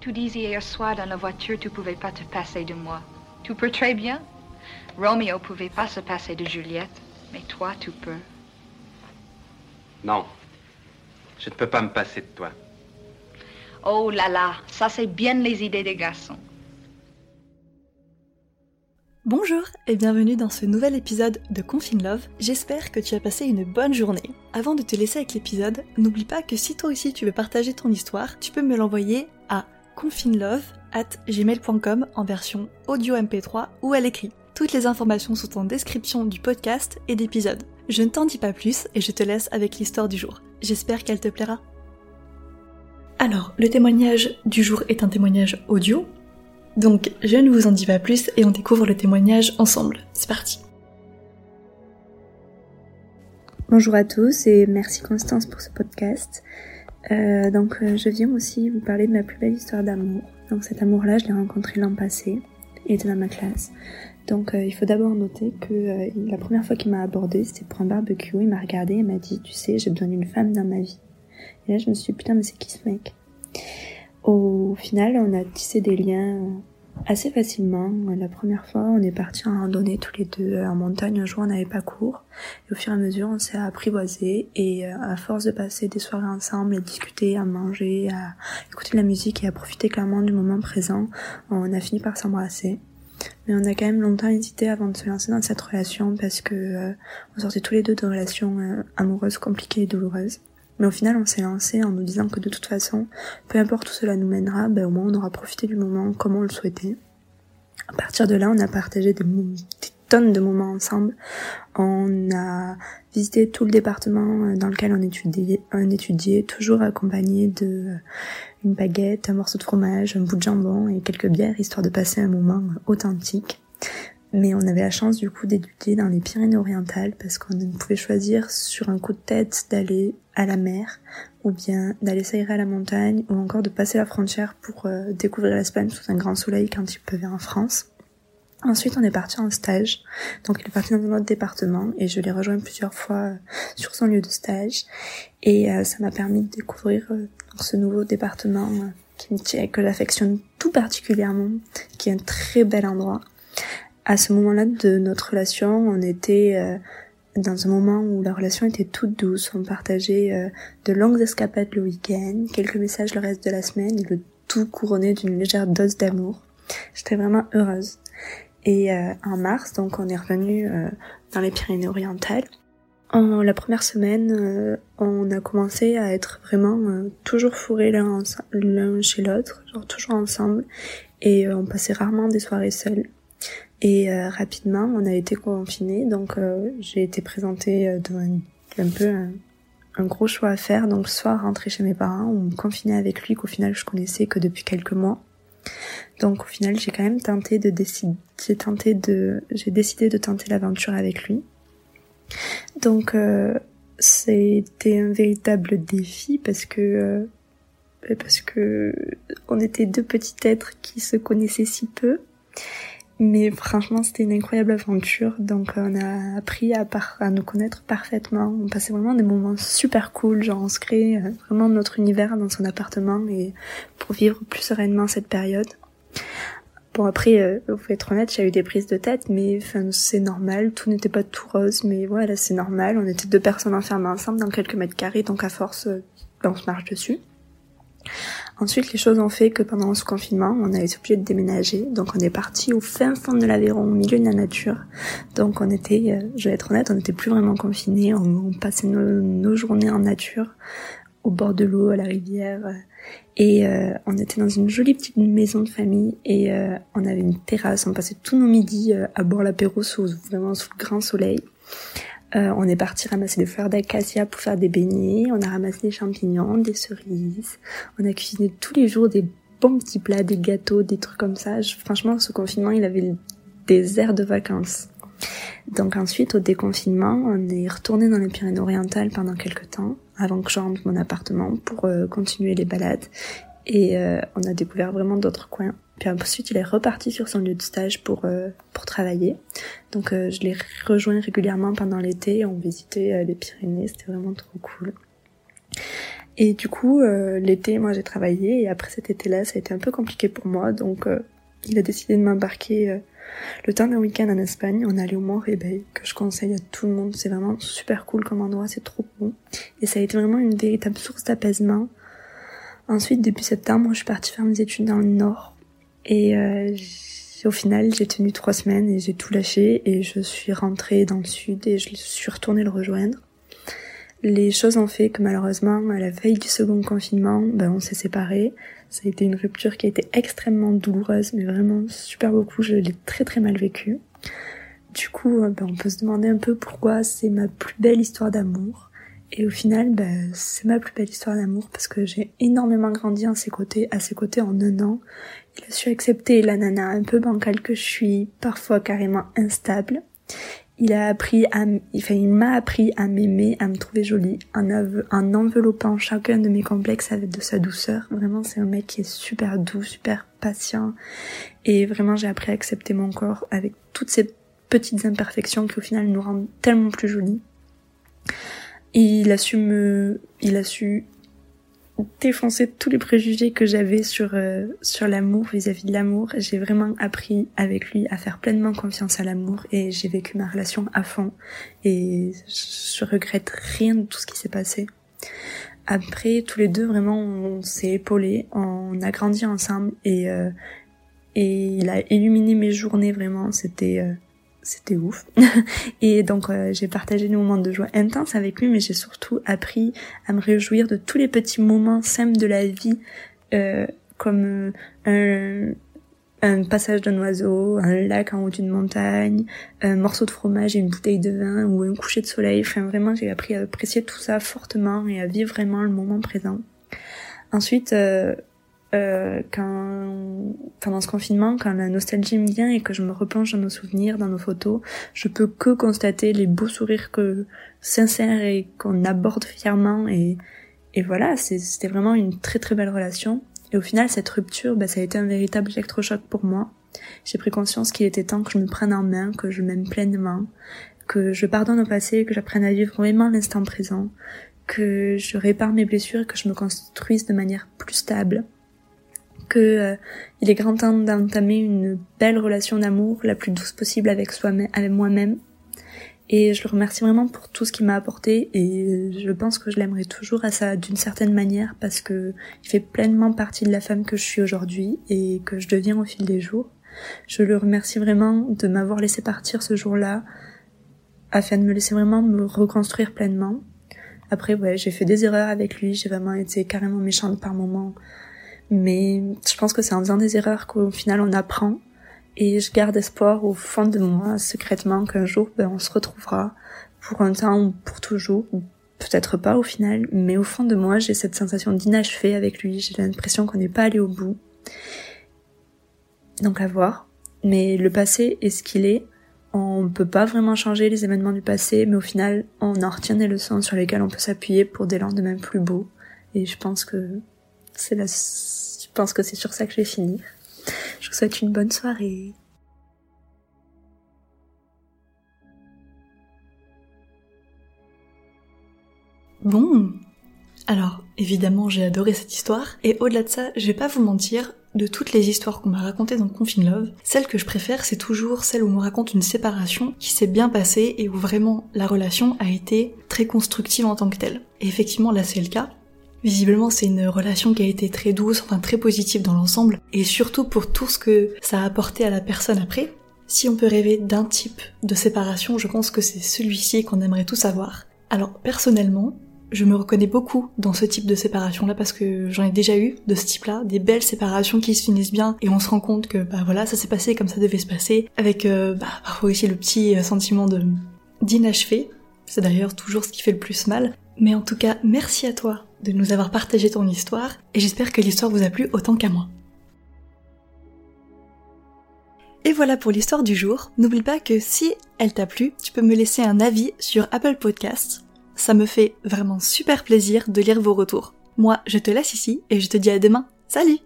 tu disais hier soir dans la voiture tu pouvais pas te passer de moi. Tu peux très bien. Romeo pouvait pas se passer de Juliette, mais toi tu peux. Non. Je ne peux pas me passer de toi. Oh là là, ça c'est bien les idées des garçons. Bonjour et bienvenue dans ce nouvel épisode de Confine Love. J'espère que tu as passé une bonne journée. Avant de te laisser avec l'épisode, n'oublie pas que si toi aussi tu veux partager ton histoire, tu peux me l'envoyer à confinelove at gmail.com en version audio MP3 ou à l'écrit. Toutes les informations sont en description du podcast et d'épisode. Je ne t'en dis pas plus et je te laisse avec l'histoire du jour. J'espère qu'elle te plaira. Alors, le témoignage du jour est un témoignage audio, donc je ne vous en dis pas plus et on découvre le témoignage ensemble. C'est parti. Bonjour à tous et merci Constance pour ce podcast. Euh, donc euh, je viens aussi vous parler de ma plus belle histoire d'amour. Donc cet amour-là, je l'ai rencontré l'an passé, il était dans ma classe. Donc euh, il faut d'abord noter que la première fois qu'il m'a abordé, c'était pour un barbecue, il m'a regardé et m'a dit, tu sais, j'ai besoin d'une femme dans ma vie. Et là je me suis dit, putain mais c'est qui ce mec? Au final, on a tissé des liens assez facilement. La première fois, on est parti en randonnée tous les deux en montagne. Un jour, on n'avait pas cours. Et au fur et à mesure, on s'est apprivoisé. Et euh, à force de passer des soirées ensemble, à discuter, à manger, à écouter de la musique et à profiter clairement du moment présent, on a fini par s'embrasser. Mais on a quand même longtemps hésité avant de se lancer dans cette relation parce que euh, on sortait tous les deux de relations euh, amoureuses compliquées et douloureuses. Mais au final, on s'est lancé en nous disant que de toute façon, peu importe où cela nous mènera, ben, au moins on aura profité du moment comme on le souhaitait. À partir de là, on a partagé des, tonnes de moments ensemble. On a visité tout le département euh, dans lequel on étudiait, toujours accompagné de euh, une baguette, un morceau de fromage, un bout de jambon et quelques bières, histoire de passer un moment authentique. Mais on avait la chance du coup d'étudier dans les Pyrénées-Orientales parce qu'on pouvait choisir sur un coup de tête d'aller à la mer ou bien d'aller s'aérer à la montagne ou encore de passer la frontière pour euh, découvrir l'Espagne sous un grand soleil quand il pleuvait en France. Ensuite, on est parti en stage. Donc, il est parti dans un autre département et je l'ai rejoint plusieurs fois euh, sur son lieu de stage. Et euh, ça m'a permis de découvrir ce nouveau département qui me tient, que j'affectionne tout particulièrement, qui est un très bel endroit à ce moment-là de notre relation, on était euh, dans un moment où la relation était toute douce. On partageait euh, de longues escapades le week-end, quelques messages le reste de la semaine et le tout couronné d'une légère dose d'amour. J'étais vraiment heureuse. Et euh, en mars, donc, on est revenu dans les Pyrénées-Orientales. En la première semaine, on a commencé à être vraiment toujours fourrés l'un chez l'autre, genre toujours ensemble, et on passait rarement des soirées seules. Et euh, rapidement, on a été confinés, donc euh, j'ai été présentée euh, devant un, peu un, gros choix à faire. Donc soit rentrer chez mes parents ou me confiner avec lui, qu'au final je connaissais que depuis quelques mois. Donc au final, j'ai quand même tenté de décider, j'ai tenté de, j'ai décidé de tenter l'aventure avec lui. Donc c'était un véritable défi parce que parce que on était deux petits êtres qui se connaissaient si peu mais franchement, c'était une incroyable aventure. Donc, on a appris à, à nous connaître parfaitement. On passait vraiment des moments super cool. Genre, on se crée euh, vraiment notre univers dans son appartement et pour vivre plus sereinement cette période. Bon, après, euh, faut être honnête, j'ai eu des prises de tête, mais c'est normal. Tout n'était pas tout rose, mais voilà, c'est normal. On était deux personnes enfermées ensemble dans quelques mètres carrés, donc à force, euh, on se marche dessus. Ensuite, les choses ont fait que pendant ce confinement, on a été obligé de déménager. Donc, on est parti au fin fond de l'Aveyron, au milieu de la nature. Donc, on était, euh, je vais être honnête, on n'était plus vraiment confinés. On, passait nos, journées en nature, au bord de l'eau, à la rivière. Et euh, on était dans une jolie petite maison de famille et euh, on avait une terrasse. On passait tous nos midis à boire l'apéro sous vraiment sous le grand soleil. Euh, on est parti ramasser des fleurs d'acacia pour faire des beignets. On a ramassé des champignons, des cerises. On a cuisiné tous les jours des bons petits plats, des gâteaux, des trucs comme ça. franchement, ce confinement, il avait des airs de vacances. Donc ensuite, au déconfinement, on est retourné dans les Pyrénées-Orientales pendant quelques temps, avant que je rentre mon appartement pour euh, continuer les balades. Et euh, on a découvert vraiment d'autres coins. Puis ensuite, il est reparti sur son lieu de stage pour euh, pour travailler. Donc euh, je l'ai rejoint régulièrement pendant l'été. On visitait les Pyrénées, c'était vraiment trop cool. Et du coup, euh, l'été, moi j'ai travaillé et après cet été-là, ça a été un peu compliqué pour moi. Donc euh, il a décidé de m'embarquer euh, le temps d'un week-end en Espagne. On est allé au Mont Rebay, que je conseille à tout le monde. C'est vraiment super cool comme endroit, c'est trop bon. Et ça a été vraiment une véritable source d'apaisement. Ensuite, depuis septembre, je suis partie faire mes études dans le Nord. Et au final, j'ai tenu trois semaines et j'ai tout lâché et je suis rentrée dans le Sud et je suis retournée le rejoindre les choses ont fait que malheureusement, à la veille du second confinement, ben, on s'est séparés. Ça a été une rupture qui a été extrêmement douloureuse, mais vraiment super beaucoup. Je l'ai très très mal vécue. Du coup, euh, ben, on peut se demander un peu pourquoi c'est ma plus belle histoire d'amour. Et au final, ben, c'est ma plus belle histoire d'amour parce que j'ai énormément grandi à ses côtés, à ses côtés en un an. Il a su accepter la nana un peu bancale que je suis, parfois carrément instable il a appris à, enfin, il m'a appris à m'aimer, à me trouver jolie, en, en enveloppant chacun de mes complexes avec de sa douceur. Vraiment, c'est un mec qui est super doux, super patient. Et vraiment, j'ai appris à accepter mon corps avec toutes ces petites imperfections qui au final nous rendent tellement plus jolies. Il a su me, il a su défoncer tous les préjugés que j'avais sur euh, sur l'amour vis-à-vis de l'amour. J'ai vraiment appris avec lui à faire pleinement confiance à l'amour et j'ai vécu ma relation à fond et je regrette rien de tout ce qui s'est passé. Après, tous les deux vraiment on s'est épaulés, on a grandi ensemble et euh, et il a illuminé mes journées vraiment. C'était euh, c'était ouf. et donc euh, j'ai partagé des moments de joie intenses avec lui, mais j'ai surtout appris à me réjouir de tous les petits moments simples de la vie, euh, comme euh, un, passage d'un oiseau, un lac en haut d'une montagne, un morceau de fromage et une bouteille de vin ou un coucher de soleil. Enfin vraiment j'ai appris à apprécier tout ça fortement et à vivre vraiment le moment présent. Ensuite, euh, quand pendant ce confinement, quand la nostalgie me vient et que je me replonge dans nos souvenirs, dans nos photos, je peux que constater les beaux sourires que sincères et qu'on aborde fièrement et et voilà, c'était vraiment une très très belle relation. Et au final, cette rupture, bah, ça a été un véritable électrochoc pour moi. J'ai pris conscience qu'il était temps que je me prenne en main, que je m'aime pleinement, que je pardonne au passé, que j'apprenne à vivre vraiment l'instant présent, que je répare mes blessures et que je me construise de manière plus stable que euh, il est grand temps d'entamer une belle relation d'amour, la plus douce possible avec soi-même, avec moi-même. Et je le remercie vraiment pour tout ce qu'il m'a apporté et je pense que je l'aimerai toujours à ça d'une certaine manière parce que il fait pleinement partie de la femme que je suis aujourd'hui et que je deviens au fil des jours. Je le remercie vraiment de m'avoir laissé partir ce jour-là afin de me laisser vraiment me reconstruire pleinement. Après, ouais, j'ai fait des erreurs avec lui, j'ai vraiment été carrément méchante par moments mais je pense que c'est en faisant des erreurs qu'au final on apprend. Et je garde espoir au fond de moi, secrètement, qu'un jour, ben, on se retrouvera pour un temps ou pour toujours, ou peut-être pas au final, mais au fond de moi, j'ai cette sensation d'inachevé avec lui, j'ai l'impression qu'on n'est pas allé au bout. Donc à voir. Mais le passé est ce qu'il est. On peut pas vraiment changer les événements du passé, mais au final, on en retient des leçons sur lesquelles on peut s'appuyer pour des lendemains plus beaux. Et je pense que c'est la je pense que c'est sur ça que je vais finir. Je vous souhaite une bonne soirée. Bon. Alors, évidemment, j'ai adoré cette histoire, et au-delà de ça, je vais pas vous mentir, de toutes les histoires qu'on m'a racontées dans Confine Love, celle que je préfère, c'est toujours celle où on raconte une séparation qui s'est bien passée et où vraiment la relation a été très constructive en tant que telle. Et effectivement, là c'est le cas, Visiblement, c'est une relation qui a été très douce, enfin très positive dans l'ensemble, et surtout pour tout ce que ça a apporté à la personne après. Si on peut rêver d'un type de séparation, je pense que c'est celui-ci qu'on aimerait tous avoir. Alors personnellement, je me reconnais beaucoup dans ce type de séparation-là parce que j'en ai déjà eu de ce type-là, des belles séparations qui se finissent bien et on se rend compte que bah voilà, ça s'est passé comme ça devait se passer, avec euh, bah, parfois aussi le petit euh, sentiment de d'inachevé. C'est d'ailleurs toujours ce qui fait le plus mal. Mais en tout cas, merci à toi de nous avoir partagé ton histoire et j'espère que l'histoire vous a plu autant qu'à moi. Et voilà pour l'histoire du jour. N'oublie pas que si elle t'a plu, tu peux me laisser un avis sur Apple Podcasts. Ça me fait vraiment super plaisir de lire vos retours. Moi, je te laisse ici et je te dis à demain. Salut